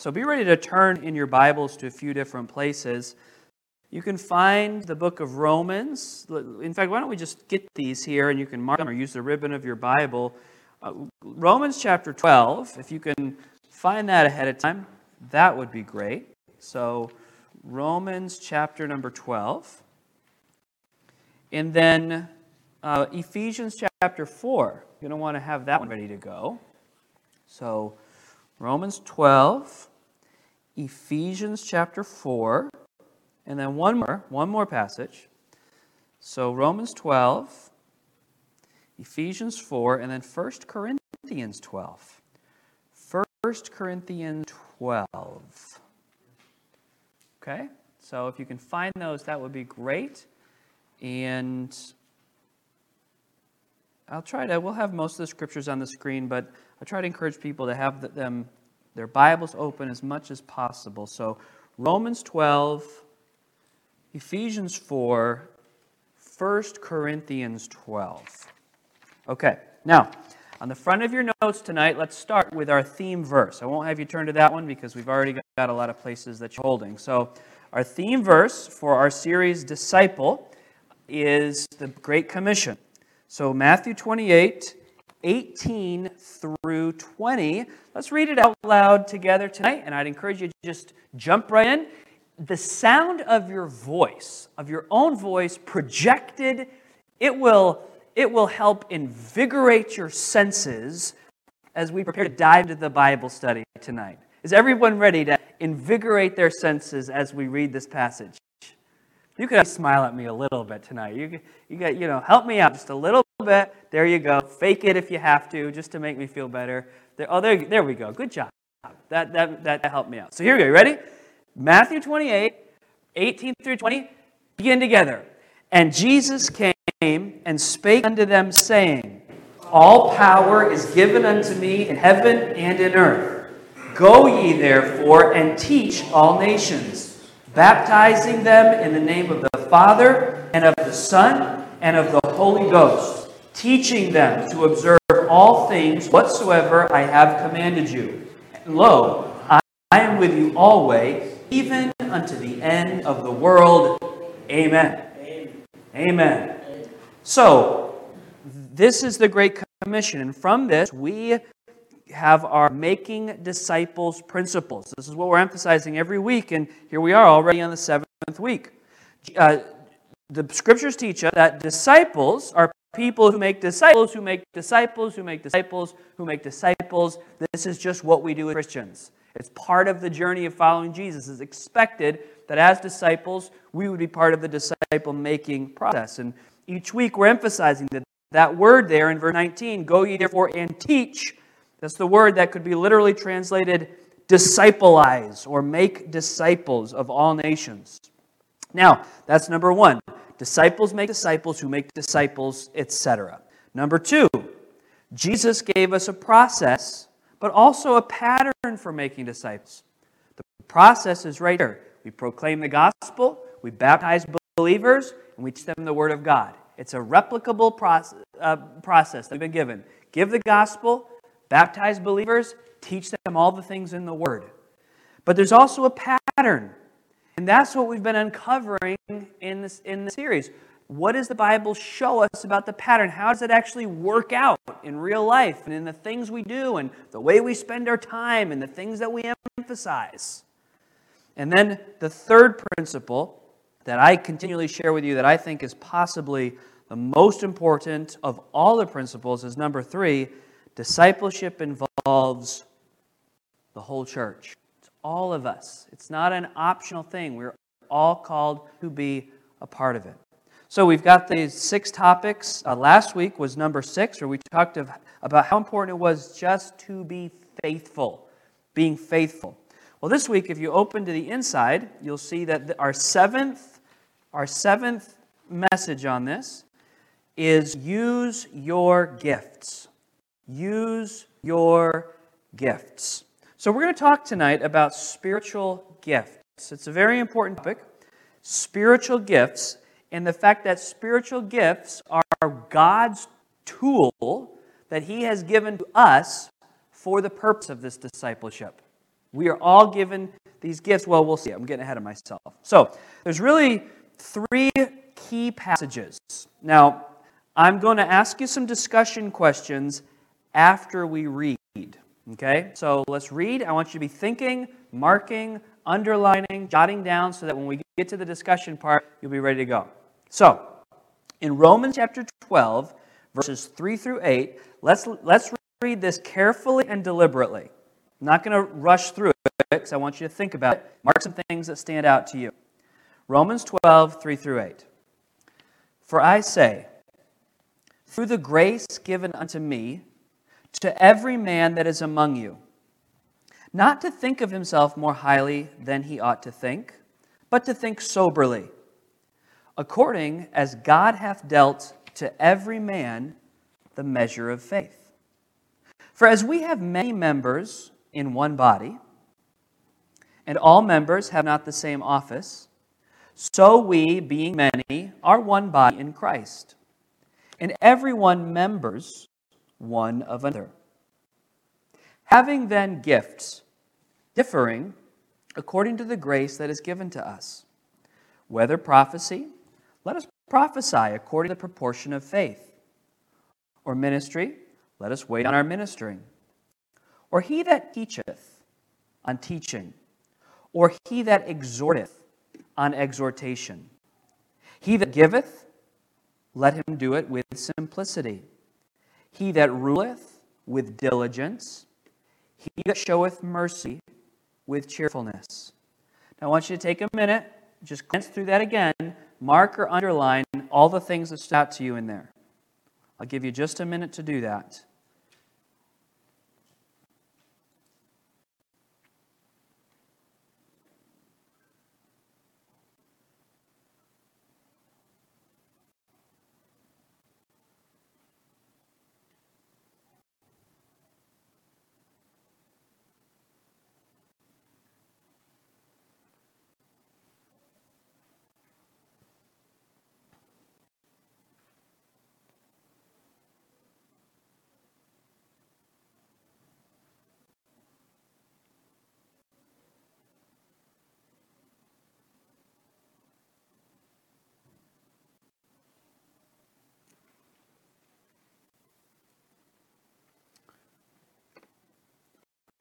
So be ready to turn in your Bibles to a few different places. You can find the book of Romans. In fact, why don't we just get these here and you can mark them or use the ribbon of your Bible. Uh, Romans chapter 12, if you can find that ahead of time, that would be great. So, Romans chapter number 12. And then uh, Ephesians chapter 4. You're going to want to have that one ready to go. So, Romans 12, Ephesians chapter 4, and then one more, one more passage. So, Romans 12, Ephesians 4, and then 1 Corinthians 12. 1 Corinthians 12. Okay? So, if you can find those, that would be great. And I'll try to, we'll have most of the scriptures on the screen, but I try to encourage people to have them, their Bibles open as much as possible. So, Romans 12, Ephesians 4, 1 Corinthians 12. Okay, now, on the front of your notes tonight, let's start with our theme verse. I won't have you turn to that one because we've already got a lot of places that you're holding. So, our theme verse for our series Disciple is the Great Commission. So, Matthew 28, 18 through 20. Let's read it out loud together tonight, and I'd encourage you to just jump right in. The sound of your voice, of your own voice projected, it will, it will help invigorate your senses as we prepare to dive into the Bible study tonight. Is everyone ready to invigorate their senses as we read this passage? You could smile at me a little bit tonight. You, you got, you know, help me out just a little bit. There you go. Fake it if you have to, just to make me feel better. There, oh, there, there we go. Good job. That, that, that helped me out. So here we go. You ready? Matthew 28, 18 through 20. Begin together. And Jesus came and spake unto them, saying, All power is given unto me in heaven and in earth. Go ye therefore and teach all nations baptizing them in the name of the Father and of the Son and of the Holy Ghost, teaching them to observe all things whatsoever I have commanded you. And lo, I am with you always, even unto the end of the world. Amen. Amen. Amen. So, this is the Great Commission, and from this we have our making disciples principles. This is what we're emphasizing every week, and here we are already on the seventh week. Uh, the scriptures teach us that disciples are people who make disciples, who make disciples, who make disciples, who make disciples. This is just what we do as Christians. It's part of the journey of following Jesus. It's expected that as disciples, we would be part of the disciple making process. And each week we're emphasizing that that word there in verse 19 go ye therefore and teach that's the word that could be literally translated discipleize or make disciples of all nations. Now, that's number one. Disciples make disciples who make disciples, etc. Number two, Jesus gave us a process, but also a pattern for making disciples. The process is right here. We proclaim the gospel, we baptize believers, and we teach them the word of God. It's a replicable process, uh, process that we've been given. Give the gospel, Baptize believers, teach them all the things in the Word. But there's also a pattern. And that's what we've been uncovering in this, in this series. What does the Bible show us about the pattern? How does it actually work out in real life and in the things we do and the way we spend our time and the things that we emphasize? And then the third principle that I continually share with you that I think is possibly the most important of all the principles is number three Discipleship involves the whole church. All of us. It's not an optional thing. We're all called to be a part of it. So we've got these six topics. Uh, last week was number six, where we talked of, about how important it was just to be faithful, being faithful. Well, this week, if you open to the inside, you'll see that our seventh, our seventh message on this is use your gifts. Use your gifts. So, we're going to talk tonight about spiritual gifts. It's a very important topic. Spiritual gifts, and the fact that spiritual gifts are God's tool that He has given to us for the purpose of this discipleship. We are all given these gifts. Well, we'll see. I'm getting ahead of myself. So, there's really three key passages. Now, I'm going to ask you some discussion questions after we read. Okay? So, let's read. I want you to be thinking, marking, underlining, jotting down so that when we get to the discussion part, you'll be ready to go. So, in Romans chapter 12, verses 3 through 8, let's, let's read this carefully and deliberately. I'm not going to rush through it because I want you to think about it. Mark some things that stand out to you. Romans 12, 3 through 8. For I say, through the grace given unto me, to every man that is among you, not to think of himself more highly than he ought to think, but to think soberly, according as God hath dealt to every man the measure of faith. For as we have many members in one body, and all members have not the same office, so we, being many, are one body in Christ, and every one members one of another. Having then gifts differing according to the grace that is given to us, whether prophecy, let us prophesy according to the proportion of faith, or ministry, let us wait on our ministering, or he that teacheth on teaching, or he that exhorteth on exhortation. He that giveth, let him do it with simplicity. He that ruleth with diligence, he that showeth mercy with cheerfulness. Now, I want you to take a minute, just glance through that again, mark or underline all the things that stood out to you in there. I'll give you just a minute to do that.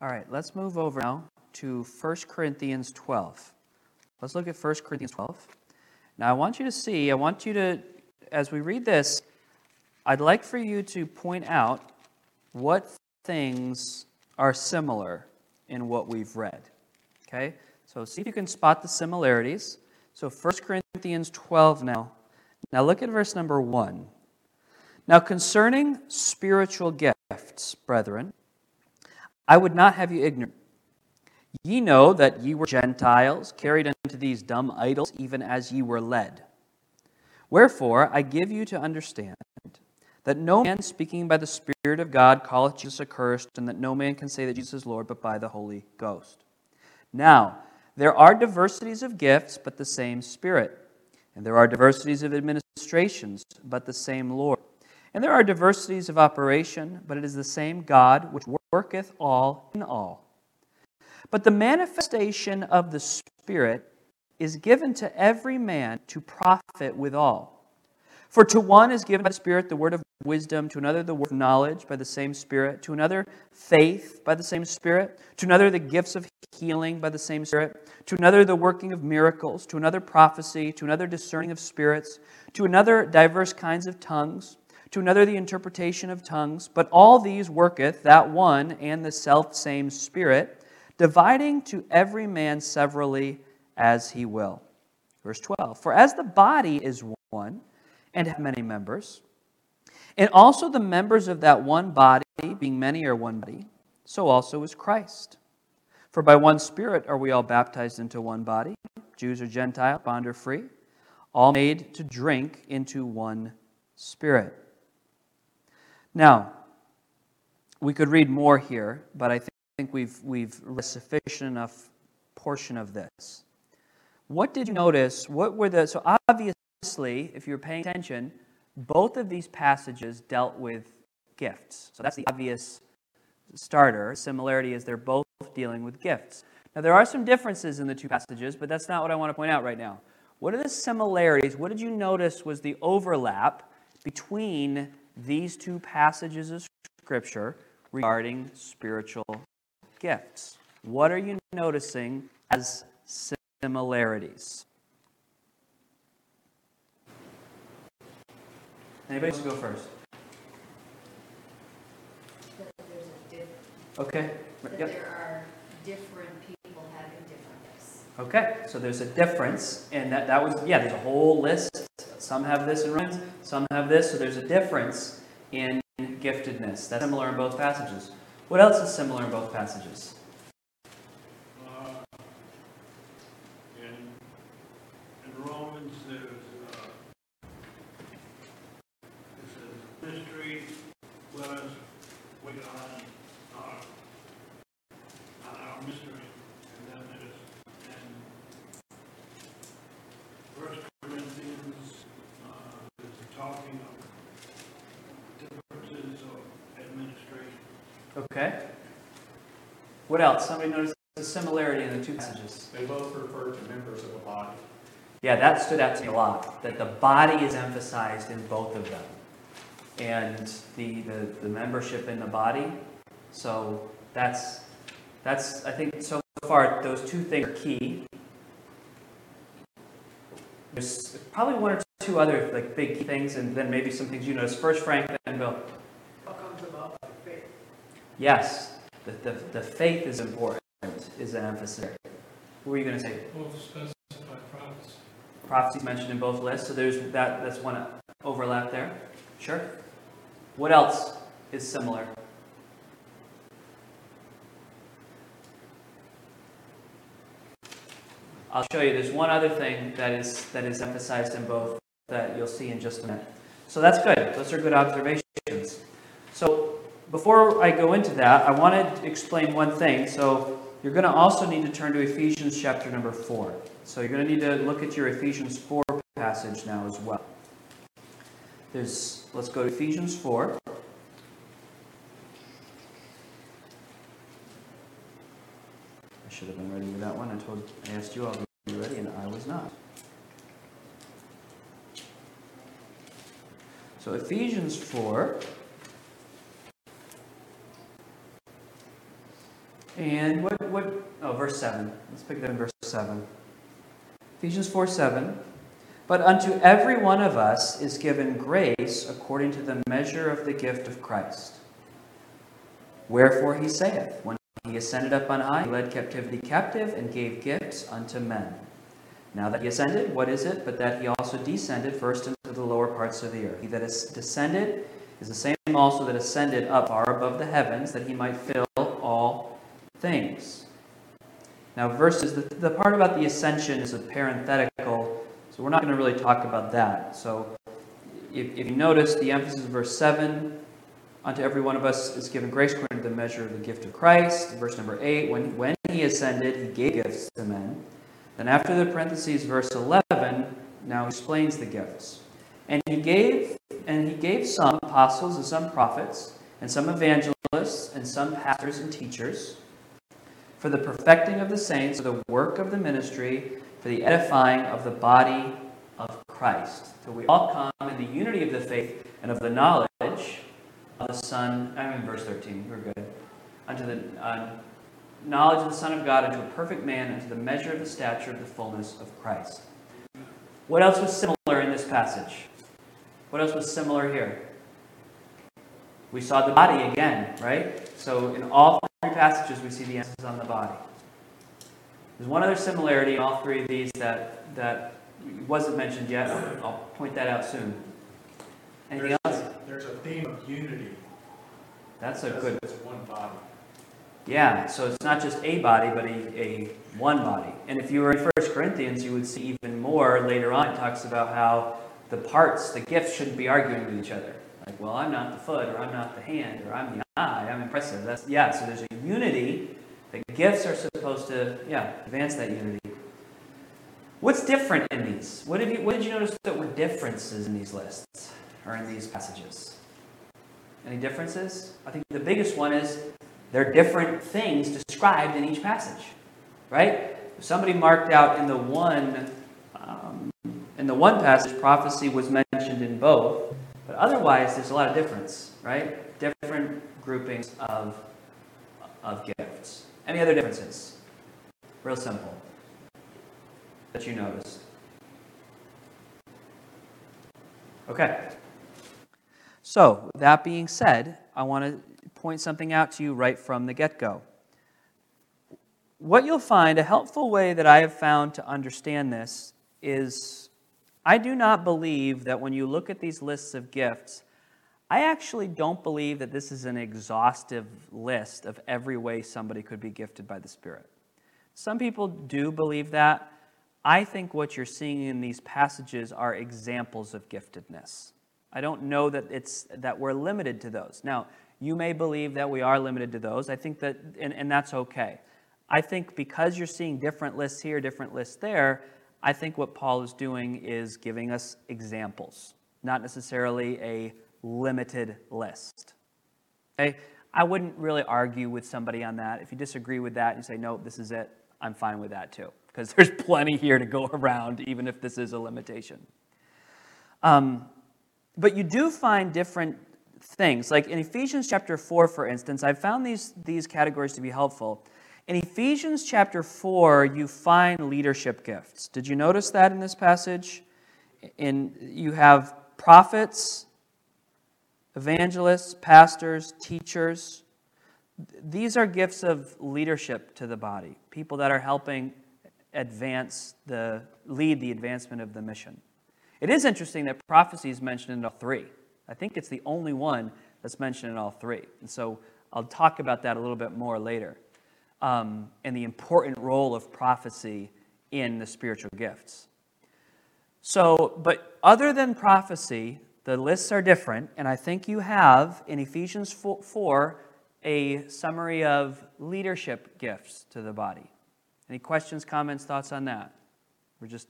All right, let's move over now to 1 Corinthians 12. Let's look at 1 Corinthians 12. Now, I want you to see, I want you to, as we read this, I'd like for you to point out what things are similar in what we've read. Okay? So, see if you can spot the similarities. So, 1 Corinthians 12 now. Now, look at verse number 1. Now, concerning spiritual gifts, brethren, I would not have you ignorant. Ye know that ye were Gentiles, carried unto these dumb idols, even as ye were led. Wherefore I give you to understand that no man speaking by the Spirit of God calleth Jesus accursed, and that no man can say that Jesus is Lord but by the Holy Ghost. Now, there are diversities of gifts, but the same Spirit. And there are diversities of administrations, but the same Lord. And there are diversities of operation, but it is the same God which worketh all in all. But the manifestation of the Spirit is given to every man to profit withal. For to one is given by the Spirit the word of wisdom, to another the word of knowledge by the same Spirit, to another faith by the same Spirit, to another the gifts of healing by the same Spirit, to another the working of miracles, to another prophecy, to another discerning of spirits, to another diverse kinds of tongues to another the interpretation of tongues. But all these worketh that one and the self same Spirit, dividing to every man severally as he will. Verse 12 For as the body is one and have many members, and also the members of that one body, being many, are one body, so also is Christ. For by one Spirit are we all baptized into one body, Jews or Gentiles, bond or free, all made to drink into one Spirit. Now, we could read more here, but I think we've, we've read sufficient enough portion of this. What did you notice? What were the. So, obviously, if you're paying attention, both of these passages dealt with gifts. So, that's the obvious starter. Similarity is they're both dealing with gifts. Now, there are some differences in the two passages, but that's not what I want to point out right now. What are the similarities? What did you notice was the overlap between these two passages of Scripture regarding spiritual gifts? What are you noticing as similarities? Anybody wants to go first? That there's a diff, Okay. that Yep. there are different people having different gifts. Okay, so there's a difference, and that, that was, yeah, there's a whole list. Some have this in Romans, some have this, so there's a difference in giftedness. That's similar in both passages. What else is similar in both passages? Uh, In, in Romans, there's, uh, it says, mystery, let us wait on our, on our mystery. And then there's, in First Corinthians, uh, there's talking of differences of administration. Okay. What else? Somebody noticed the similarity in the two passages. They both refer to members of a body. Yeah, that stood out to me a lot, that the body is emphasized in both of them. And the, the, the membership in the body. So that's, that's, I think so far, those two things are key. There's probably one or two other like big things, and then maybe some things you notice. First, Frank, then Bill. What comes about by faith? Yes, the, the, the faith is important, is an emphasis. What were you going to say? Both specified prophecy. Prophecies mentioned in both lists, so there's that. That's one overlap there. Sure. What else is similar? I'll show you. There's one other thing that is that is emphasized in both that you'll see in just a minute. So that's good. Those are good observations. So before I go into that, I want to explain one thing. So you're going to also need to turn to Ephesians chapter number 4. So you're going to need to look at your Ephesians 4 passage now as well. There's let's go to Ephesians 4. I should have been ready with that one. I told I asked you all to be ready and I was not. So Ephesians 4 And what, what, oh, verse 7. Let's pick that in verse 7. Ephesians 4 7. But unto every one of us is given grace according to the measure of the gift of Christ. Wherefore he saith, When he ascended up on high, he led captivity captive and gave gifts unto men. Now that he ascended, what is it? But that he also descended first into the lower parts of the earth. He that is descended is the same also that ascended up far above the heavens, that he might fill things. Now, verses, the, the part about the ascension is a parenthetical, so we're not going to really talk about that. So, if, if you notice, the emphasis of verse 7 unto every one of us is given grace according to the measure of the gift of Christ. Verse number 8, when, when he ascended, he gave gifts to men. Then, after the parentheses, verse 11 now explains the gifts. And he gave, and he gave some apostles and some prophets, and some evangelists, and some pastors and teachers for the perfecting of the saints, for the work of the ministry, for the edifying of the body of Christ. Till we all come in the unity of the faith and of the knowledge of the Son. I'm in verse 13. We're good. Unto the uh, knowledge of the Son of God, unto a perfect man, unto the measure of the stature of the fullness of Christ. What else was similar in this passage? What else was similar here? We saw the body again, right? So in all passages, we see the emphasis on the body. There's one other similarity in all three of these that, that wasn't mentioned yet. I'll point that out soon. Anything There's- else? There's a theme of unity. That's a good. It's one body. Yeah, so it's not just a body, but a, a one body. And if you were in 1 Corinthians, you would see even more later on. It talks about how the parts, the gifts, shouldn't be arguing with each other. Like, well, I'm not the foot, or I'm not the hand, or I'm the eye. I'm impressive. That's yeah. So there's a unity. The gifts are supposed to yeah advance that unity. What's different in these? What did you What did you notice that were differences in these lists or in these passages? Any differences? I think the biggest one is There are different things described in each passage, right? Somebody marked out in the one um, in the one passage, prophecy was mentioned in both, but otherwise, there's a lot of difference, right? Different groupings of of gifts. Any other differences? Real simple that you noticed. Okay. So, that being said, I want to point something out to you right from the get go. What you'll find, a helpful way that I have found to understand this is I do not believe that when you look at these lists of gifts, I actually don't believe that this is an exhaustive list of every way somebody could be gifted by the Spirit. Some people do believe that. I think what you're seeing in these passages are examples of giftedness. I don't know that it's that we're limited to those. Now, you may believe that we are limited to those. I think that and, and that's okay. I think because you're seeing different lists here, different lists there, I think what Paul is doing is giving us examples, not necessarily a limited list. Okay? I wouldn't really argue with somebody on that. If you disagree with that and you say, no, this is it, I'm fine with that too, because there's plenty here to go around, even if this is a limitation. Um, but you do find different things. Like in Ephesians chapter 4, for instance, I've found these, these categories to be helpful. In Ephesians chapter 4, you find leadership gifts. Did you notice that in this passage? In, you have prophets, evangelists, pastors, teachers. These are gifts of leadership to the body, people that are helping advance the lead the advancement of the mission. It is interesting that prophecy is mentioned in all three. I think it's the only one that's mentioned in all three. And so I'll talk about that a little bit more later um, and the important role of prophecy in the spiritual gifts. So, but other than prophecy, the lists are different, and I think you have in Ephesians 4 a summary of leadership gifts to the body. Any questions, comments, thoughts on that? We're just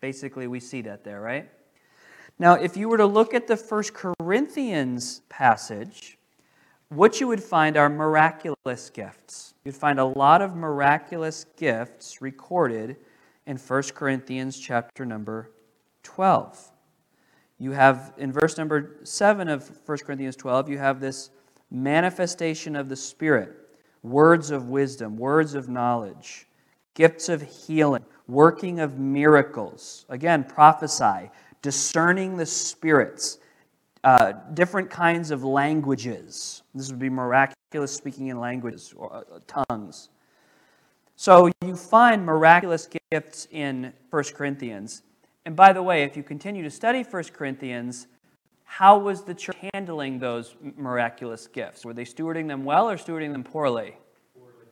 basically we see that there, right? Now, if you were to look at the First Corinthians passage, what you would find are miraculous gifts. You'd find a lot of miraculous gifts recorded in 1 Corinthians chapter number 12. You have, in verse number 7 of 1 Corinthians 12, you have this manifestation of the Spirit, words of wisdom, words of knowledge, gifts of healing, working of miracles. Again, prophesy, discerning the spirits, uh, different kinds of languages. This would be miraculous speaking in languages or uh, tongues. So you find miraculous gifts in 1 Corinthians. And by the way, if you continue to study 1 Corinthians, how was the church handling those miraculous gifts? Were they stewarding them well or stewarding them poorly? Poorly.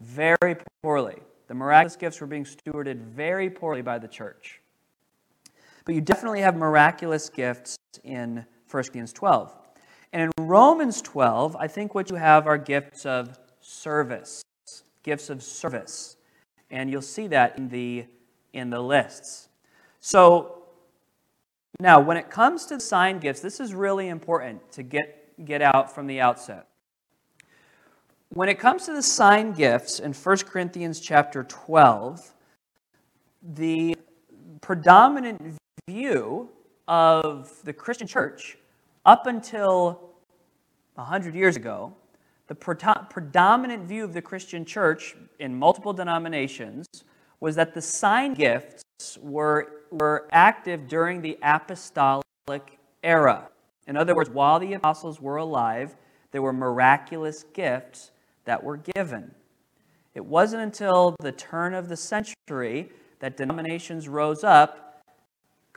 Very poorly. The miraculous gifts were being stewarded very poorly by the church. But you definitely have miraculous gifts in 1 Corinthians 12. And in Romans 12, I think what you have are gifts of service, gifts of service. And you'll see that in the, in the lists. So now, when it comes to sign gifts, this is really important to get, get out from the outset. When it comes to the sign gifts in 1 Corinthians chapter 12, the predominant view of the Christian church up until 100 years ago, the predominant view of the Christian church in multiple denominations was that the sign gifts were, were active during the apostolic era. In other words, while the apostles were alive, there were miraculous gifts that were given. It wasn't until the turn of the century that denominations rose up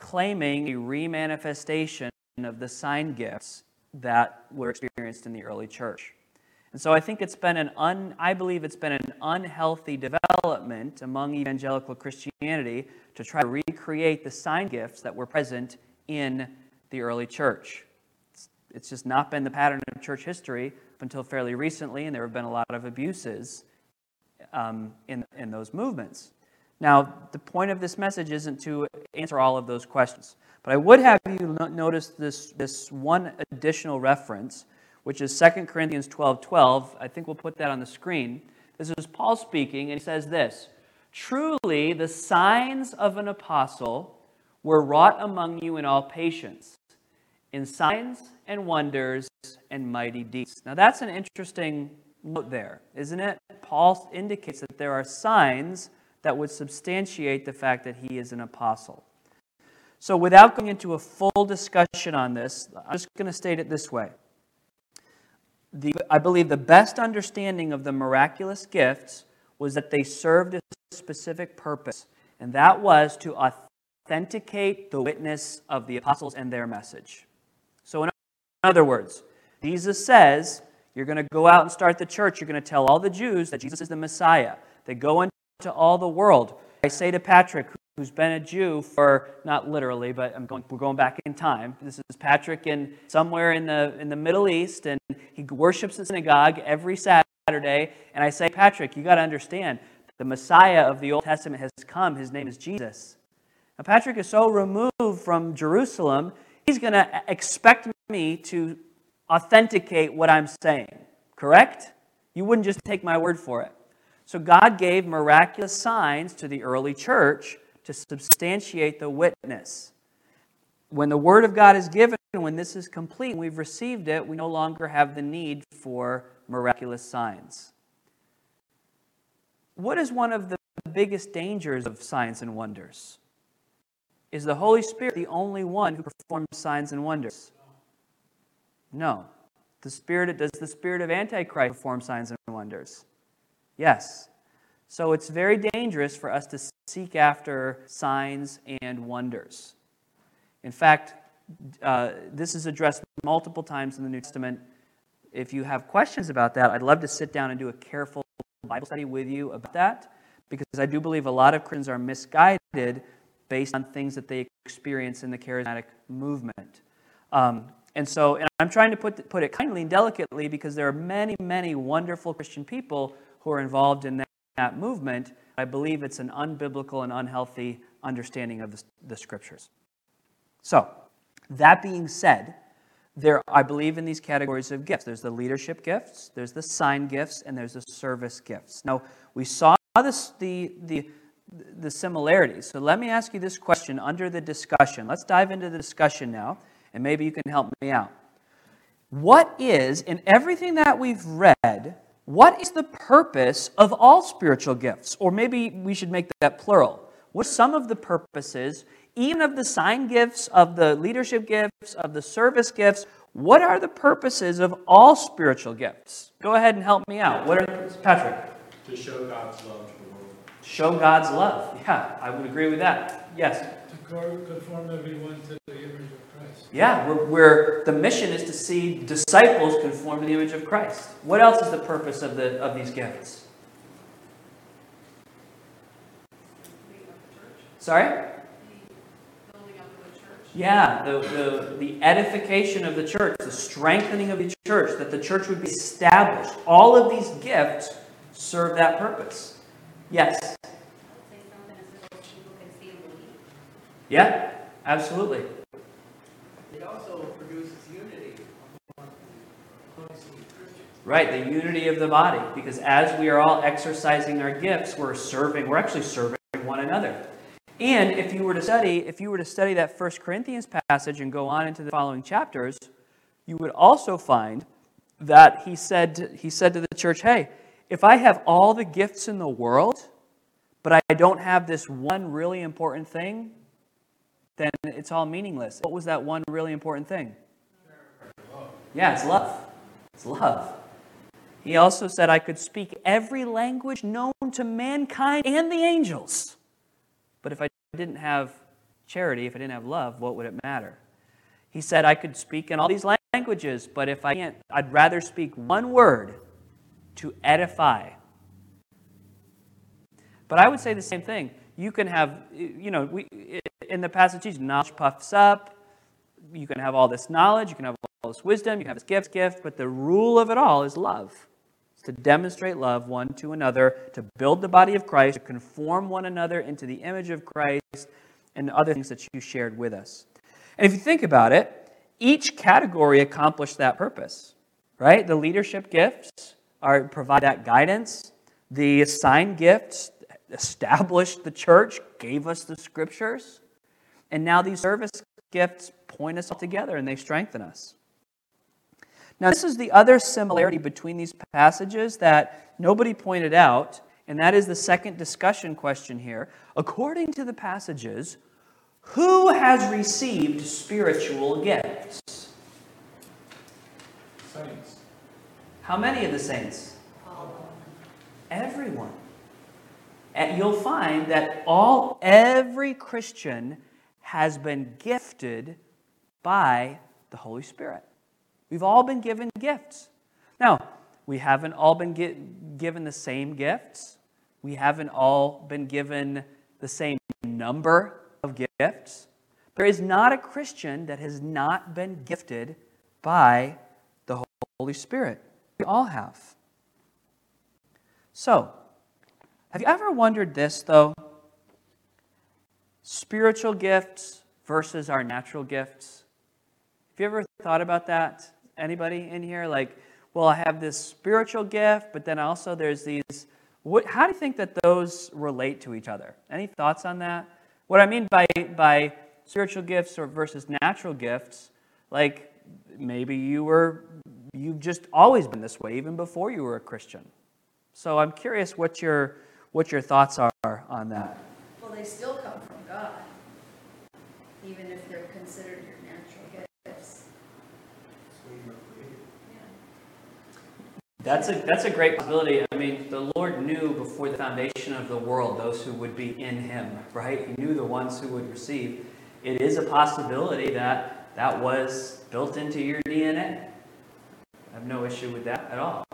claiming a remanifestation of the sign gifts that were experienced in the early church. And so I think it's been an un, I believe it's been an unhealthy development among evangelical Christianity to try to recreate the sign gifts that were present in the early church. It's, it's just not been the pattern of church history until fairly recently, and there have been a lot of abuses um, in, in those movements. Now, the point of this message isn't to answer all of those questions, but I would have you notice this, this one additional reference, which is 2 Corinthians 12 12. I think we'll put that on the screen. This is Paul speaking, and he says this Truly, the signs of an apostle were wrought among you in all patience, in signs and wonders and mighty deeds. Now, that's an interesting note there, isn't it? Paul indicates that there are signs that would substantiate the fact that he is an apostle. So, without going into a full discussion on this, I'm just going to state it this way. The, I believe the best understanding of the miraculous gifts was that they served a specific purpose, and that was to authenticate the witness of the apostles and their message. So, in other words, Jesus says, You're going to go out and start the church. You're going to tell all the Jews that Jesus is the Messiah. They go into all the world. I say to Patrick, who's been a Jew for not literally, but I'm going, we're going back in time. This is Patrick in somewhere in the in the Middle East, and he worships in synagogue every Saturday. And I say, Patrick, you got to understand, the Messiah of the Old Testament has come. His name is Jesus. Now, Patrick is so removed from Jerusalem, he's going to expect me to authenticate what I'm saying. Correct? You wouldn't just take my word for it. So God gave miraculous signs to the early church to substantiate the witness. When the Word of God is given, when this is complete we've received it, we no longer have the need for miraculous signs. What is one of the biggest dangers of signs and wonders? Is the Holy Spirit the only one who performs signs and wonders? No. The spirit does the spirit of antichrist perform signs and wonders? Yes. So it's very dangerous for us to seek after signs and wonders. In fact, uh, this is addressed multiple times in the New Testament. If you have questions about that, I'd love to sit down and do a careful Bible study with you about that because I do believe a lot of Christians are misguided based on things that they experience in the charismatic movement. Um, and so, and I'm trying to put, put it kindly and delicately because there are many, many wonderful Christian people who are involved in that, that movement. I believe it's an unbiblical and unhealthy understanding of the, the scriptures. So, that being said, there, I believe in these categories of gifts. There's the leadership gifts, there's the sign gifts, and there's the service gifts. Now, we saw this, the, the, the similarities. So let me ask you this question under the discussion. Let's dive into the discussion now, and maybe you can help me out. What is, in everything that we've read, what is the purpose of all spiritual gifts? Or maybe we should make that plural. What are some of the purposes, even of the sign gifts, of the leadership gifts, of the service gifts? What are the purposes of all spiritual gifts? Go ahead and help me out. What are Patrick? To show God's love to the world. Show God's love. Yeah, I would agree with that. Yes. To conform everyone to the image of Christ. Yeah, we're, we're, the mission is to see disciples conform to the image of Christ. What else is the purpose of, the, of these gifts? Sorry? Building up the church. Yeah, the, the, the edification of the church, the strengthening of the church, that the church would be established. All of these gifts serve that purpose. Yes? I would say something as though people can see and believe. Yeah, absolutely. It also produces unity. Right, the unity of the body. Because as we are all exercising our gifts, we're serving, we're actually serving one another. And if you were to study, if you were to study that First Corinthians passage and go on into the following chapters, you would also find that he said, he said to the church, Hey, if I have all the gifts in the world, but I don't have this one really important thing, then it's all meaningless. What was that one really important thing? Yeah, it's love. It's love. He also said, I could speak every language known to mankind and the angels. But if I didn't have charity, if I didn't have love, what would it matter? He said, I could speak in all these languages, but if I can't, I'd rather speak one word to edify. But I would say the same thing. You can have, you know, we, in the passage, knowledge puffs up. You can have all this knowledge, you can have all this wisdom, you can have this gift, gift, but the rule of it all is love. It's to demonstrate love one to another, to build the body of Christ, to conform one another into the image of Christ, and other things that you shared with us. And if you think about it, each category accomplished that purpose, right? The leadership gifts are provide that guidance. The assigned gifts established the church, gave us the scriptures. And now these service gifts point us all together and they strengthen us. Now, this is the other similarity between these passages that nobody pointed out, and that is the second discussion question here. According to the passages, who has received spiritual gifts? Saints. How many of the saints? All of them. Everyone. And you'll find that all every Christian has been gifted by the Holy Spirit. We've all been given gifts. Now, we haven't all been gi- given the same gifts. We haven't all been given the same number of gifts. There is not a Christian that has not been gifted by the Holy Spirit. We all have. So, have you ever wondered this, though? Spiritual gifts versus our natural gifts. Have you ever thought about that? Anybody in here? Like, well, I have this spiritual gift, but then also there's these. What, how do you think that those relate to each other? Any thoughts on that? What I mean by, by spiritual gifts or versus natural gifts, like maybe you were, you've just always been this way, even before you were a Christian. So I'm curious what your, what your thoughts are on that. Well, they still come from God, even if they're considered your natural gifts. That's a, that's a great possibility. I mean, the Lord knew before the foundation of the world those who would be in Him, right? He knew the ones who would receive. It is a possibility that that was built into your DNA. I have no issue with that at all.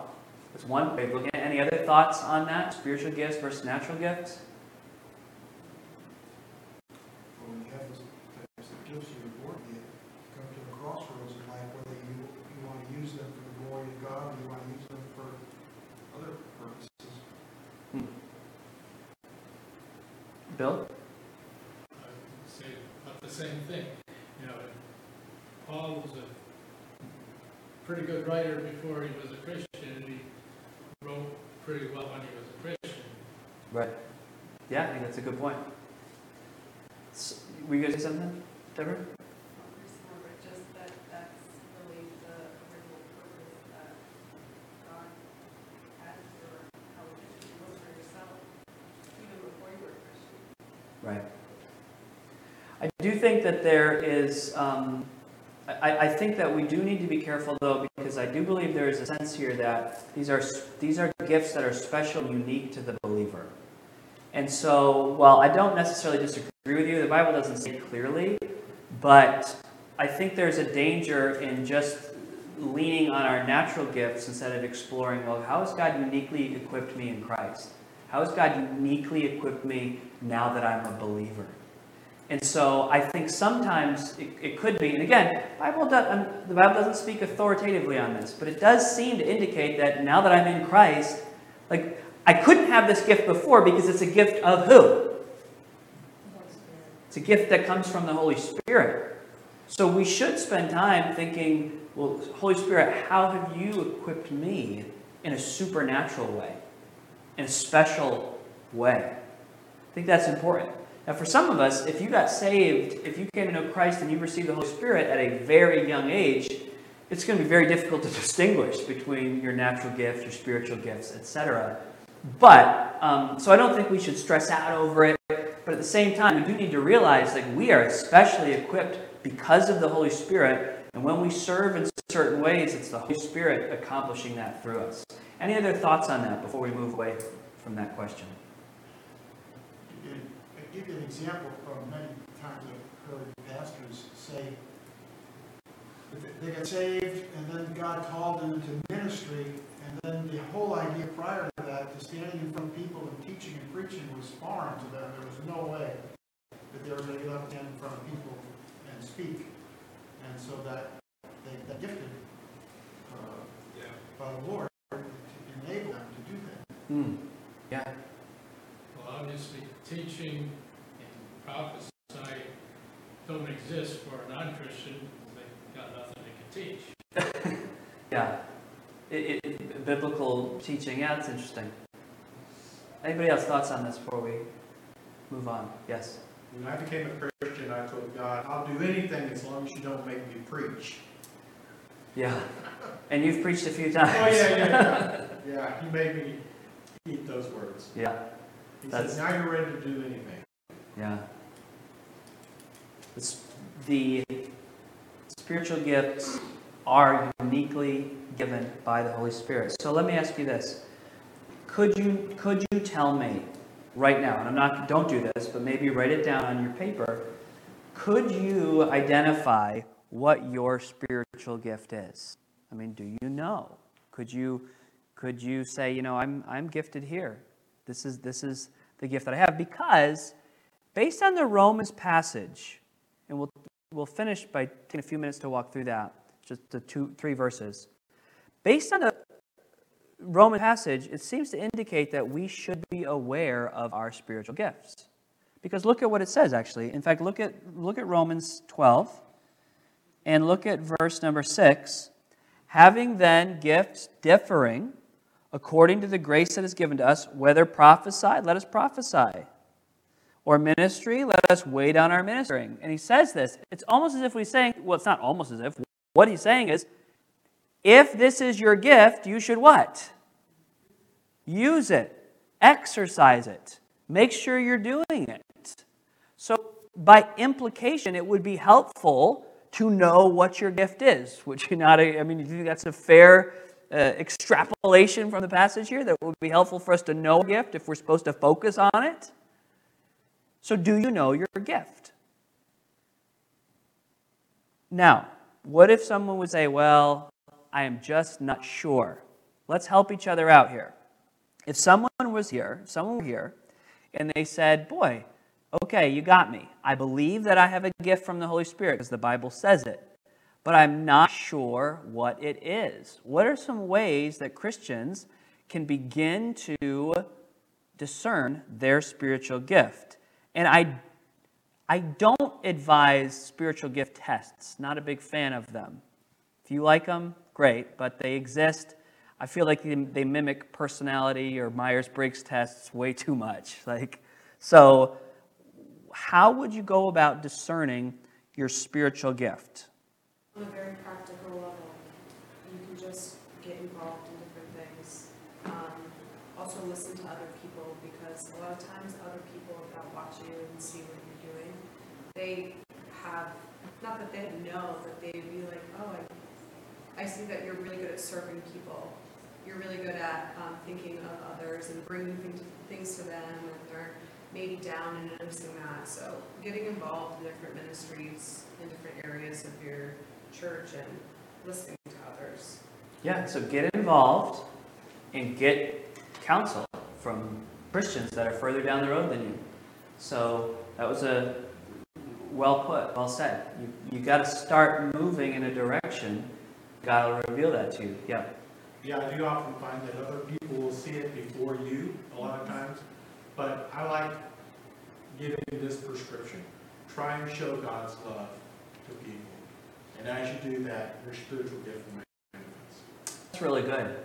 It's one way of looking at. Any other thoughts on that? Spiritual gifts versus natural gifts? When you have those types of gifts you're born with, come to a crossroads in life, whether you, you want to use them for the glory of God, or you want to use them for other purposes. Hmm. Bill? I would say about the same thing. You know, Paul was a pretty good writer before he was a Christian, and he wrote pretty well when he was a Christian. Right. Yeah, I think that's a good point. S- Were you going to say something, Deborah? Right. I do think that there is, um, I, I think that we do need to be careful though, because I do believe there is a sense here that these are, these are gifts that are special and unique to the believer. And so, while I don't necessarily disagree with you, the Bible doesn't say clearly, but I think there's a danger in just leaning on our natural gifts instead of exploring, well, how has God uniquely equipped me in Christ? How has God uniquely equipped me now that I'm a believer? And so I think sometimes it, it could be, and again, Bible does, um, the Bible doesn't speak authoritatively on this, but it does seem to indicate that now that I'm in Christ, like I couldn't have this gift before because it's a gift of who? It's a gift that comes from the Holy Spirit. So we should spend time thinking, well, Holy Spirit, how have you equipped me in a supernatural way, in a special way? I think that's important. Now, for some of us, if you got saved, if you came to know Christ and you received the Holy Spirit at a very young age, it's going to be very difficult to distinguish between your natural gifts, your spiritual gifts, etc. But, um, so I don't think we should stress out over it. But at the same time, we do need to realize that we are especially equipped because of the Holy Spirit. And when we serve in certain ways, it's the Holy Spirit accomplishing that through us. Any other thoughts on that before we move away from that question? I give you an example from many times I've heard pastors say, they- they got saved, and then God called them to ministry, and then the whole idea prior to that, to standing in front of people and teaching and preaching was foreign to them. There was no way that they were going to get up in front of people and speak. And so that, they got gifted uh, by the Lord to enable them to do that. Hmm. Yeah. Well, obviously, teaching and prophesying don't exist for a non-Christian, because they got nothing they can teach. Yeah. it, it, biblical teaching. Yeah, that's interesting. Anybody else thoughts on this before we move on? Yes. When I became a Christian, I told God, I'll do anything as long as you don't make me preach. Yeah. And you've preached a few times. Oh, yeah, yeah, yeah. Yeah, he made me eat those words. yeah. He That's- said, now you're ready to do anything. Yeah. The spiritual gifts are uniquely given by the Holy Spirit. So let me ask you this. Could you, could you tell me right now, and I'm not, don't do this, but maybe write it down on your paper. Could you identify what your spiritual gift is? I mean, do you know? Could you, could you say, you know, I'm, I'm gifted here. This is, this is the gift that I have because based on the Romans passage, we'll, finish by taking a few minutes to walk through that, just the two, three verses. Based on the Roman passage, it seems to indicate that we should be aware of our spiritual gifts. Because look at what it says, actually. In fact, look at, look at Romans 12 and look at verse number 6. Having then gifts differing according to the grace that is given to us, whether prophesy, let us prophesy. Or ministry, let us weigh down our ministering. And he says this. It's almost as if he's saying, well, it's not almost as if. What he's saying is, if this is your gift, you should what? Use it, exercise it, make sure you're doing it. So, by implication, it would be helpful to know what your gift is. Would you not? I mean, do you think that's a fair uh, extrapolation from the passage here? That would be helpful for us to know a gift if we're supposed to focus on it? So, do you know your gift? Now, what if someone would say, Well, I am just not sure? Let's help each other out here. If someone was here, someone were here, and they said, Boy, okay, you got me. I believe that I have a gift from the Holy Spirit because the Bible says it, but I'm not sure what it is. What are some ways that Christians can begin to discern their spiritual gift? And I, I don't advise spiritual gift tests, not a big fan of them. If you like them, great, but they exist. I feel like they, mimic personality or Myers Briggs tests way too much. Like, so, how would you go about discerning your spiritual gift? On a very practical level, you can just get involved in different things. Um, also listen to other people because a lot of times other people that watch you and see what you're doing, they have, not that they know, but they'd be like, oh, I, I see that you're really good at serving people. You're really good at um, thinking of others and bringing things, things to them when they're maybe down and noticing that. So getting involved in different ministries in different areas of your church and listening to others. Yeah, so get involved and get counsel from Christians that are further down the road than you. So that was a well put, well said. You, you got to start moving in a direction. God will reveal that to you. Yeah. Yeah, I do often find that other people will see it before you a lot of times, but I like giving this prescription. Try and show God's love to people. And as you do that, your spiritual gift will manifest. That's really good.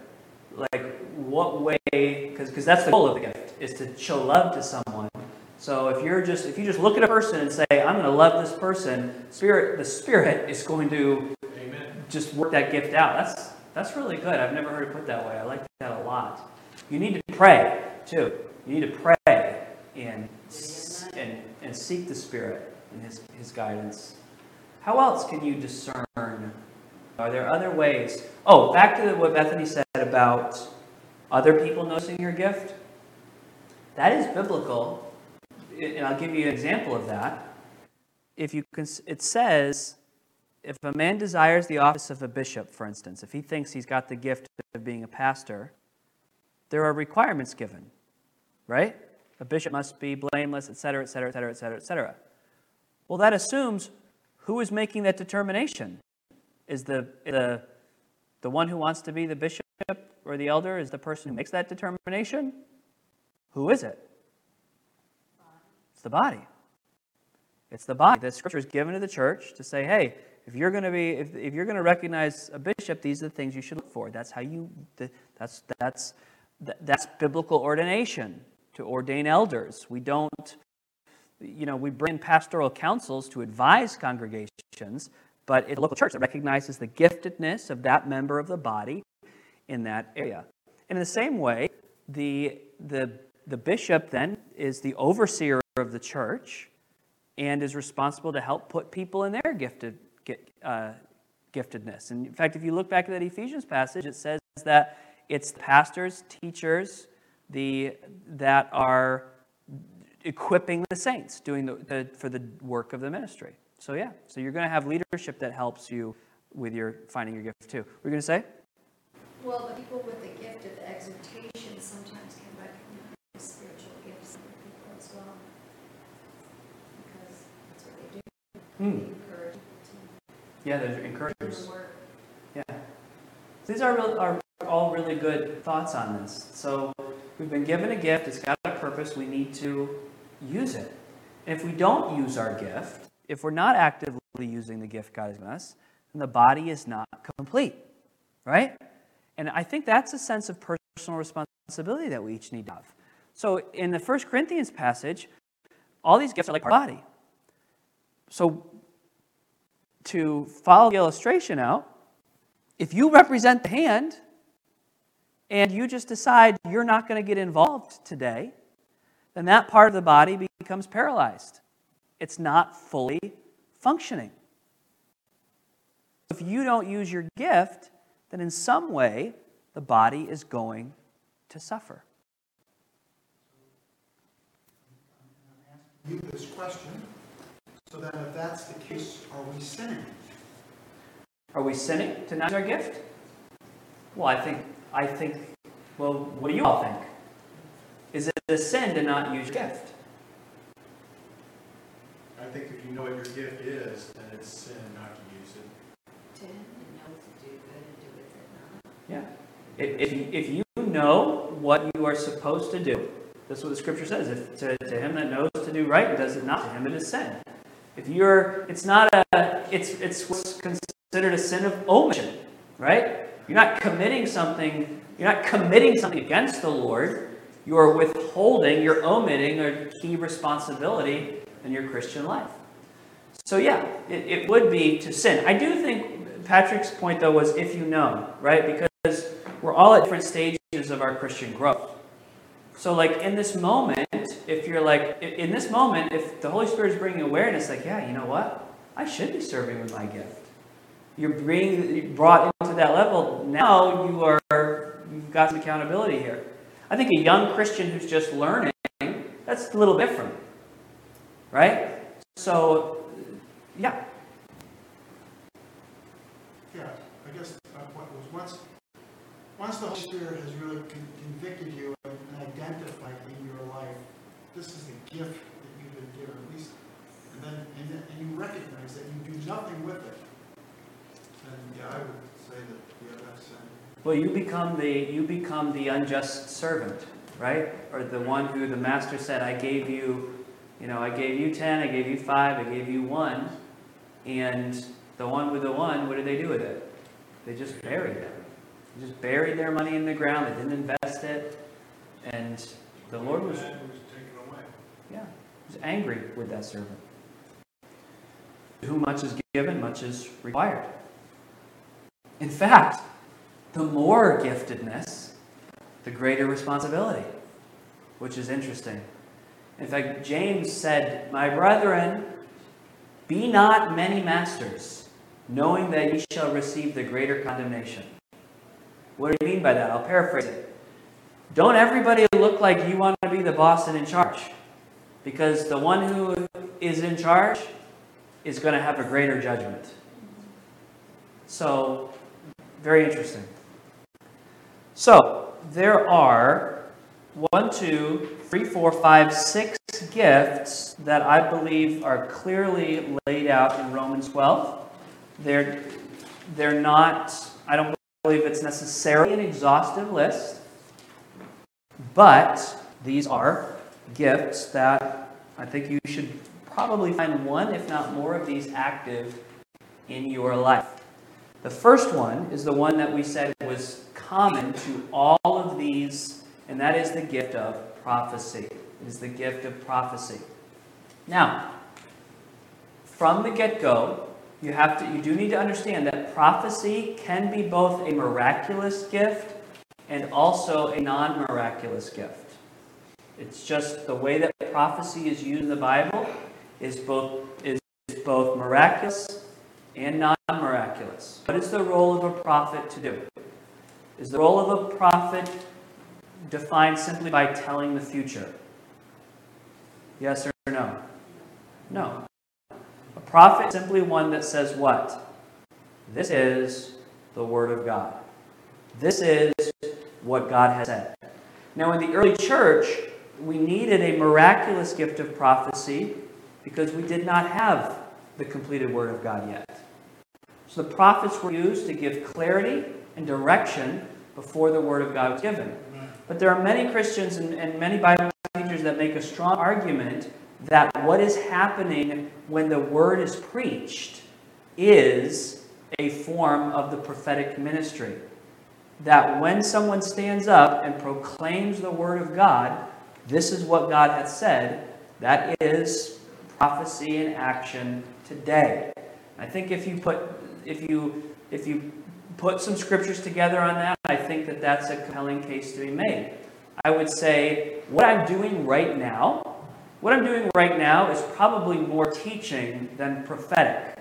Like, what way? Because that's the goal of the gift is to show love to someone. So if you're just if you just look at a person and say, "I'm going to love this person," spirit the spirit is going to Amen. just work that gift out. That's that's really good. I've never heard it put that way. I like that a lot. You need to pray too. You need to pray and and and seek the Spirit and His His guidance. How else can you discern? Are there other ways? Oh, back to what Bethany said about other people noticing your gift. That is biblical, and I'll give you an example of that. If you can, it says if a man desires the office of a bishop, for instance, if he thinks he's got the gift of being a pastor, there are requirements given, right? A bishop must be blameless, et cetera, et cetera, et cetera, et cetera. Well, that assumes who is making that determination? Is the, the, the one who wants to be the bishop or the elder is the person who makes that determination? Who is it? It's the body. It's the body. The scripture is given to the church to say, hey, if you're going to be if, if you're going to recognize a bishop, these are the things you should look for. That's how you that's that's that's biblical ordination to ordain elders. We don't you know, we bring pastoral councils to advise congregations, but it's a local church that recognizes the giftedness of that member of the body in that area. And in the same way, the, the, the bishop then is the overseer of the church and is responsible to help put people in their gifted, uh, giftedness. And in fact, if you look back at that Ephesians passage, it says that it's the pastors, teachers, the, that are equipping the saints, doing the, the, for the work of the ministry. So yeah, so you're going to have leadership that helps you with your finding your gift too. We're going to say? Well, the people with the gift of exhortation sometimes can recognize spiritual gifts in people as well. Because that's what they do. Hmm. They encourage to Yeah, they're encouragers. Yeah. These are, real, are all really good thoughts on this. So we've been given a gift, it's got a purpose, we need to use it. And if we don't use our gift, if we're not actively using the gift God has given us, then the body is not complete, right? And I think that's a sense of personal responsibility that we each need to have. So in the First Corinthians passage, all these gifts are like our body. So to follow the illustration out, if you represent the hand and you just decide you're not going to get involved today, then that part of the body becomes paralyzed. It's not fully functioning. If you don't use your gift, then in some way the body is going to suffer. You this question, so that if that's the case, are we sinning? Are we sinning to not use our gift? Well, I think, I think, well, what do you all think? Is it a sin to not use your gift? I think if you know what your gift is, then it's sin not to use it. To know to do good and do it not. Yeah. If, if, you, if you know what you are supposed to do, that's what the scripture says. If to, to him that knows to do right and does it not, to him it is sin. If you're, it's not a, it's, it's what's considered a sin of omission, right? You're not committing something, you're not committing something against the Lord. You are withholding, you're omitting a key responsibility in your Christian life. So, yeah, it, it would be to sin. I do think Patrick's point, though, was if you know, right? Because we're all at different stages of our Christian growth. So, like, in this moment, if you're like, in this moment, if the Holy Spirit is bringing awareness, like, yeah, you know what? I should be serving with my gift. You're being brought into that level. Now you are, you've got some accountability here. I think a young Christian who's just learning, that's a little different. Right? So, yeah. Yeah, I guess uh, what was once, once the Holy Spirit has really convicted you and identified in your life, this is the gift that you've been given, at least, and then, and then, and you recognize that you do nothing with it, then, yeah, I would say that, yeah, that's, uh, Well, you become the you become the unjust servant, right? Or the one who the master said, "I gave you, you know, I gave you ten, I gave you five, I gave you one," and the one with the one, what did they do with it? They just buried it. They just buried their money in the ground. They didn't invest it, and the Lord was yeah, he was angry with that servant. To whom much is given, much is required. In fact, the more giftedness, the greater responsibility, which is interesting. In fact, James said, My brethren, be not many masters, knowing that ye shall receive the greater condemnation. What do you mean by that? I'll paraphrase it. Don't everybody look like you want to be the boss and in charge. Because the one who is in charge is going to have a greater judgment. So, very interesting. So, there are one, two, three, four, five, six gifts that I believe are clearly laid out in Romans 12. They're, they're not, I don't believe it's necessarily an exhaustive list, but these are gifts that I think you should probably find one, if not more, of these active in your life. The first one is the one that we said was common to all of these, and that is the gift of prophecy. It is the gift of prophecy. Now, from the get-go, you have to you do need to understand that prophecy can be both a miraculous gift and also a non-miraculous gift. It's just the way that prophecy is used in the Bible is both is both miraculous and non-miraculous. What is the role of a prophet to do? Is the role of a prophet defined simply by telling the future? Yes or no? No. A prophet is simply one that says what? This is the Word of God. This is what God has said. Now, in the early church, we needed a miraculous gift of prophecy because we did not have the completed Word of God yet. So the prophets were used to give clarity and direction before the Word of God was given. But there are many Christians and, and many Bible teachers that make a strong argument that what is happening when the Word is preached is a form of the prophetic ministry. That when someone stands up and proclaims the Word of God, this is what God has said, that is prophecy in action today. I think if you put if you if you put some scriptures together on that, I think that that's a compelling case to be made. I would say what I'm doing right now, what I'm doing right now is probably more teaching than prophetic.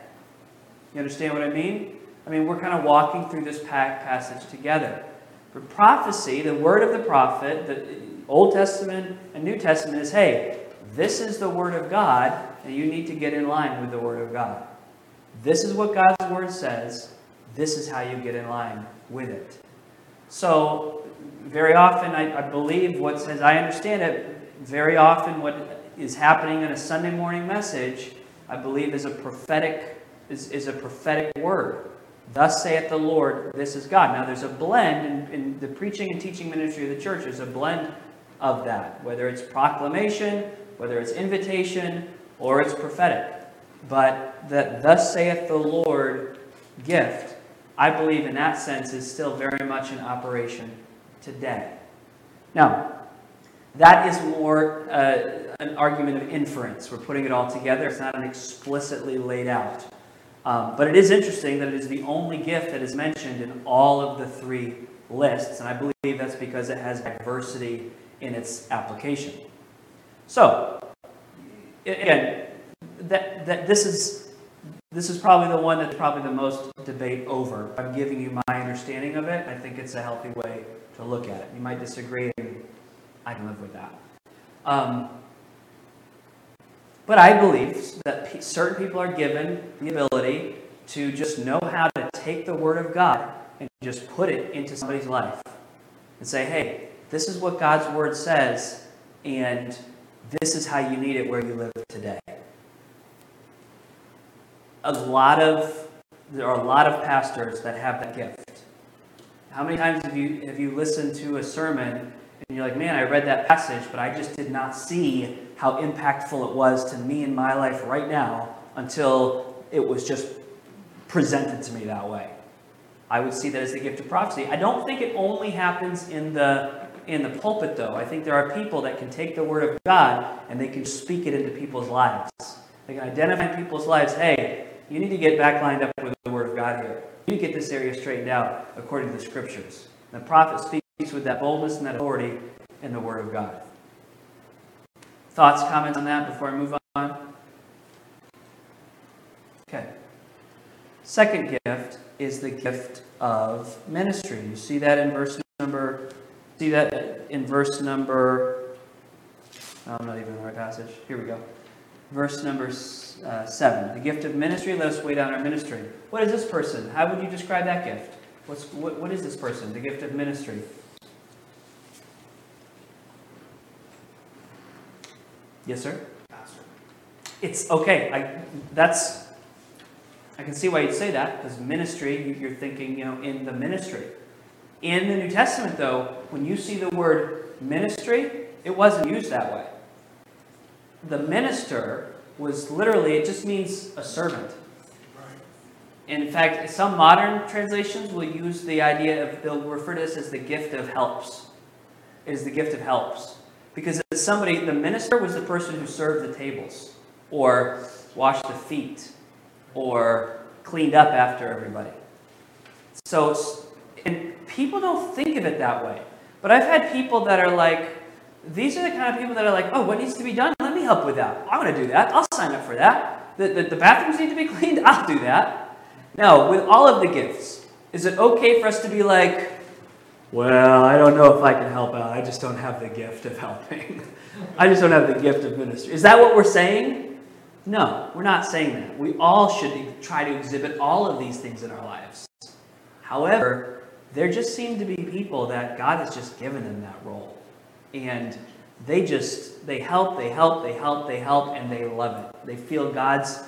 You understand what I mean? I mean, we're kind of walking through this passage together. For prophecy, the word of the prophet, the Old Testament and New Testament is hey, this is the word of God, and you need to get in line with the word of God. This is what God's word says. This is how you get in line with it. So, very often, I, I believe what says, I understand it, very often what is happening in a Sunday morning message, I believe is a prophetic, is, is a prophetic word. Thus saith the Lord, this is God. Now, there's a blend in, in the preaching and teaching ministry of the church, there's a blend of that, whether it's proclamation, whether it's invitation, or it's prophetic. But that thus saith the Lord gift, I believe in that sense is still very much in operation today. Now, that is more uh, an argument of inference. We're putting it all together. It's not an explicitly laid out. Um, but it is interesting that it is the only gift that is mentioned in all of the three lists, and I believe that's because it has diversity in its application. So, again, that, that this is this is probably the one that's probably the most debate over. I'm giving you my understanding of it. I think it's a healthy way to look at it. You might disagree, and I can live with that. Um, but I believe that certain people are given the ability to just know how to take the Word of God and just put it into somebody's life and say, hey, this is what God's Word says, and this is how you need it where you live today a lot of there are a lot of pastors that have that gift. How many times have you have you listened to a sermon and you're like, man, I read that passage, but I just did not see how impactful it was to me in my life right now until it was just presented to me that way. I would see that as the gift of prophecy. I don't think it only happens in the in the pulpit though. I think there are people that can take the word of God and they can speak it into people's lives. They can identify people's lives, hey, you need to get back lined up with the Word of God here. You need to get this area straightened out according to the Scriptures. The prophet speaks with that boldness and that authority in the Word of God. Thoughts, comments on that before I move on? Okay. Second gift is the gift of ministry. You see that in verse number. See that in verse number. I'm not even in the right passage. Here we go verse number uh, 7. The gift of ministry, let us weigh down our ministry. What is this person? How would you describe that gift? What's, what, what is this person, the gift of ministry? Yes, sir? Pastor. It's okay. I, that's, I can see why you'd say that, because ministry, you're thinking, you know, in the ministry. In the New Testament, though, when you see the word ministry, it wasn't used that way the minister was literally, it just means a servant. And in fact, some modern translations will use the idea of, they'll refer to this as the gift of helps. It is the gift of helps. Because it's somebody, the minister was the person who served the tables, or washed the feet, or cleaned up after everybody. So, and people don't think of it that way. But I've had people that are like, these are the kind of people that are like, oh, what needs to be done? Let me help with that. I want to do that. I'll sign up for that. The, the, the bathrooms need to be cleaned. I'll do that. Now, with all of the gifts, is it okay for us to be like, well, I don't know if I can help out. I just don't have the gift of helping. I just don't have the gift of ministry. Is that what we're saying? No, we're not saying that. We all should try to exhibit all of these things in our lives. However, there just seem to be people that God has just given them that role. And they just, they help, they help, they help, they help, and they love it. They feel God's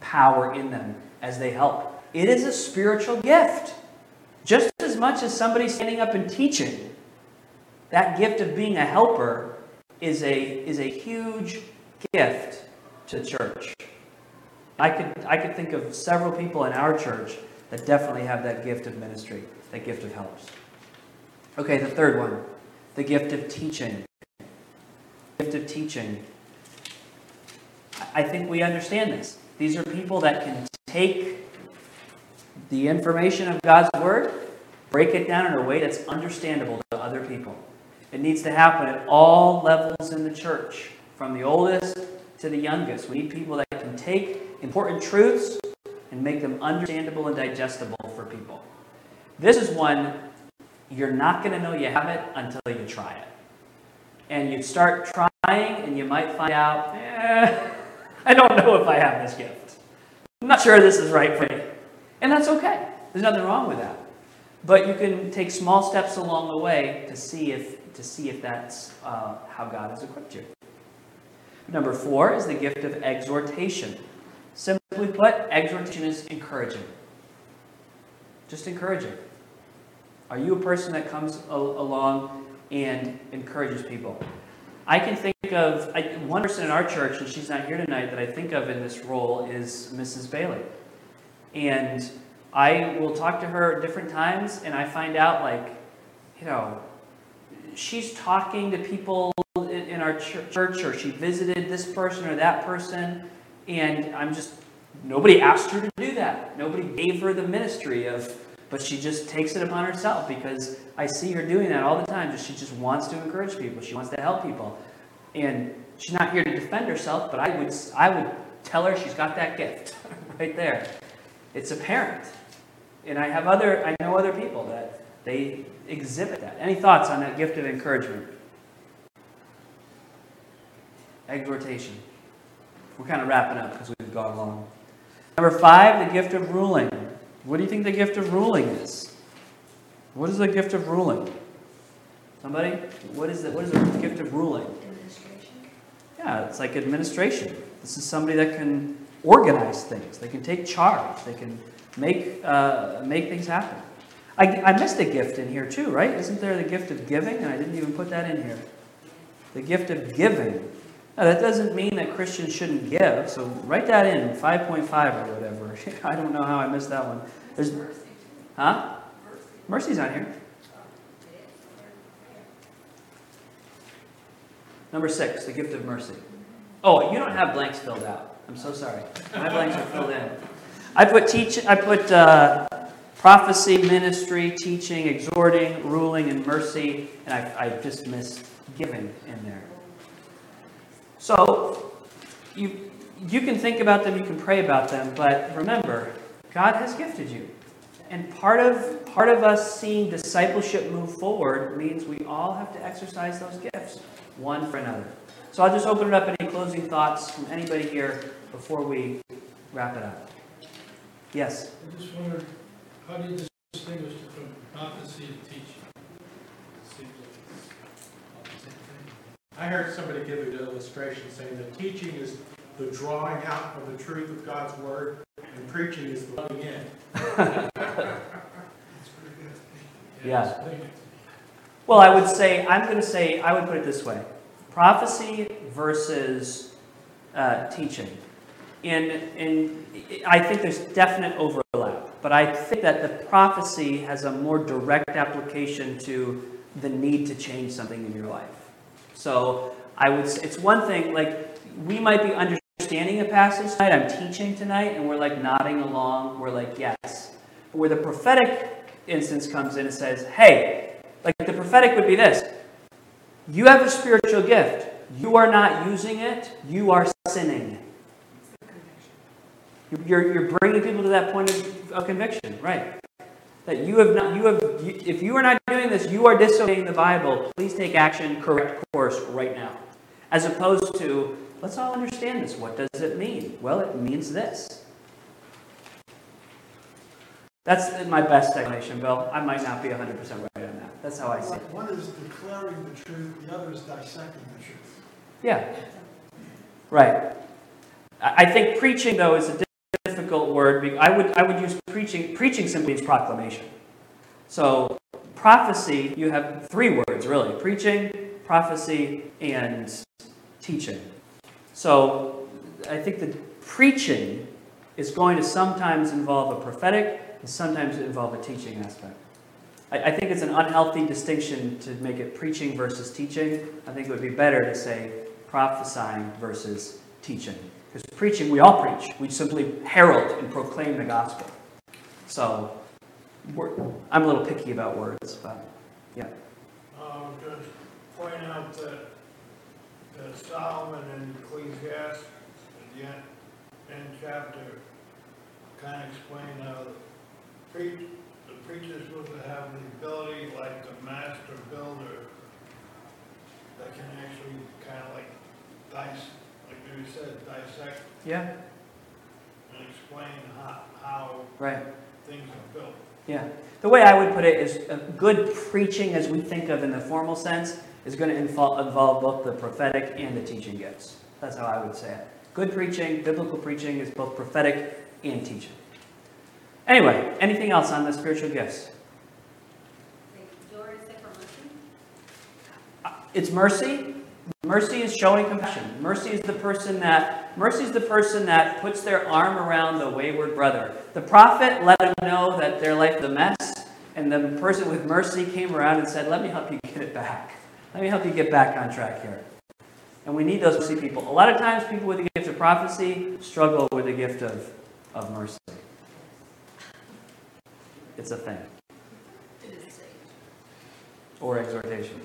power in them as they help. It is a spiritual gift. Just as much as somebody standing up and teaching, that gift of being a helper is a, is a huge gift to church. I could, I could think of several people in our church that definitely have that gift of ministry, that gift of helps. Okay, the third one the gift of teaching. Gift of teaching. I think we understand this. These are people that can take the information of God's Word, break it down in a way that's understandable to other people. It needs to happen at all levels in the church, from the oldest to the youngest. We need people that can take important truths and make them understandable and digestible for people. This is one you're not going to know you have it until you try it. And you start trying, and you might find out, eh, I don't know if I have this gift. I'm not sure this is right for me. And that's okay. There's nothing wrong with that. But you can take small steps along the way to see if to see if that's uh, how God has equipped you. Number four is the gift of exhortation. Simply put, exhortation is encouraging. Just encouraging. Are you a person that comes along and encourages people? I can think of I, one person in our church, and she's not here tonight, that I think of in this role is Mrs. Bailey. And I will talk to her at different times, and I find out, like, you know, she's talking to people in our church, or she visited this person or that person, and I'm just, nobody asked her to do that. Nobody gave her the ministry of but she just takes it upon herself because I see her doing that all the time. She just wants to encourage people. She wants to help people, and she's not here to defend herself. But I would I would tell her she's got that gift right there. It's apparent, and I have other I know other people that they exhibit that. Any thoughts on that gift of encouragement? Exhortation. We're kind of wrapping up because we've gone long. Number five, the gift of ruling. What do you think the gift of ruling is? What is the gift of ruling? Somebody? What is the, what is the gift of ruling? Administration. Yeah, it's like administration. This is somebody that can organize things. They can take charge. They can make, uh, make things happen. I, I missed a gift in here too, right? Isn't there the gift of giving? And I didn't even put that in here. The gift of giving. Now, that doesn't mean that Christians shouldn't give, so write that in, 5.5 or whatever. I don't know how I missed that one. There's, huh? Mercy's on here. Number six, the gift of mercy. Oh, you don't have blanks filled out. I'm so sorry. My blanks are filled in. I put teach. I put uh, prophecy, ministry, teaching, exhorting, ruling, and mercy, and I, I just missed giving in there. So, you, you can think about them, you can pray about them, but remember, God has gifted you. And part of, part of us seeing discipleship move forward means we all have to exercise those gifts, one for another. So I'll just open it up. Any closing thoughts from anybody here before we wrap it up? Yes? I just wondered, how do you distinguish from prophecy and teaching? I heard somebody give an illustration saying that teaching is the drawing out of the truth of God's word, and preaching is the letting in. That's pretty good. Yeah. Well, I would say, I'm going to say, I would put it this way prophecy versus uh, teaching. And, and I think there's definite overlap. but I think that the prophecy has a more direct application to the need to change something in your life. So I would say it's one thing, like, we might be understanding a passage tonight, I'm teaching tonight, and we're like nodding along, we're like, yes. But where the prophetic instance comes in and says, hey, like the prophetic would be this you have a spiritual gift, you are not using it, you are sinning. You're, you're bringing people to that point of, of conviction, right? That you have not, you have, you, if you are not doing this, you are disobeying the Bible. Please take action, correct course right now. As opposed to, let's all understand this. What does it mean? Well, it means this. That's my best explanation, Bill. I might not be 100% right on that. That's how I see it. One is declaring the truth, the other is dissecting the truth. Yeah. Right. I I think preaching, though, is a difficult word. I would, I would use preaching. Preaching simply means proclamation. So, prophecy, you have three words, really preaching, prophecy, and teaching. So, I think the preaching is going to sometimes involve a prophetic and sometimes involve a teaching aspect. I, I think it's an unhealthy distinction to make it preaching versus teaching. I think it would be better to say prophesying versus teaching. Because preaching, we all preach. We simply herald and proclaim the gospel. So, I'm a little picky about words, but yeah. Um, just point out that, that Solomon in Ecclesiastes, at the end, end chapter, kind of explained how the preach, the preacher's supposed to have the ability, like the master builder, that can actually kind of like dice, like you said, dissect Yeah, and explain how, how right. things are built. Yeah. The way I would put it is uh, good preaching, as we think of in the formal sense, is going to involve, involve both the prophetic and the teaching gifts. That's how I would say it. Good preaching, biblical preaching, is both prophetic and teaching. Anyway, anything else on the spiritual gifts? Doris, say for mercy? Uh, It's mercy. Mercy is showing compassion. Mercy is the person that mercy is the person that puts their arm around the wayward brother. The prophet let them know that their life is a mess, and the person with mercy came around and said, "Let me help you get it back. Let me help you get back on track here." And we need those mercy people. A lot of times, people with the gift of prophecy struggle with the gift of, of mercy. It's a thing. It is saved. or exhortation.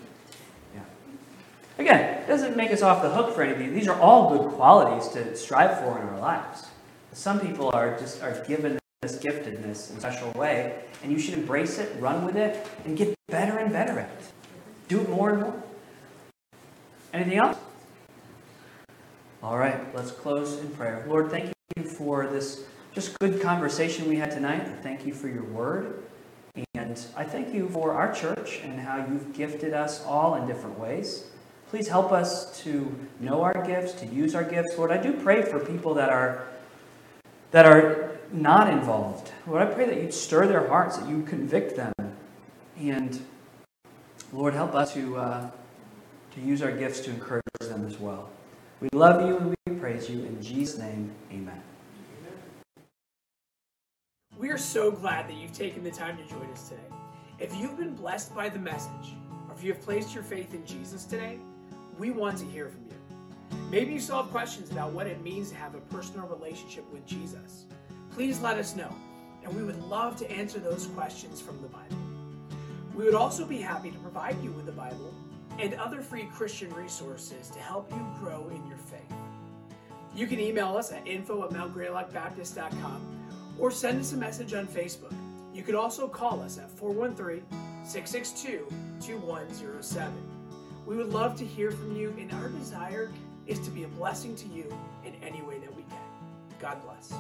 Again, it doesn't make us off the hook for anything. These are all good qualities to strive for in our lives. Some people are just are given this giftedness in a special way, and you should embrace it, run with it, and get better and better at it. Do it more and more. Anything else? All right, let's close in prayer. Lord, thank you for this just good conversation we had tonight. Thank you for your word. And I thank you for our church and how you've gifted us all in different ways. Please help us to know our gifts, to use our gifts. Lord, I do pray for people that are that are not involved. Lord, I pray that you'd stir their hearts, that you convict them. And Lord, help us to, uh, to use our gifts to encourage them as well. We love you and we praise you. In Jesus' name, amen. We are so glad that you've taken the time to join us today. If you've been blessed by the message, or if you have placed your faith in Jesus today, we want to hear from you. Maybe you still have questions about what it means to have a personal relationship with Jesus. Please let us know, and we would love to answer those questions from the Bible. We would also be happy to provide you with the Bible and other free Christian resources to help you grow in your faith. You can email us at info at mountgreylockbaptist.com or send us a message on Facebook. You could also call us at 413 662 2107. We would love to hear from you, and our desire is to be a blessing to you in any way that we can. God bless.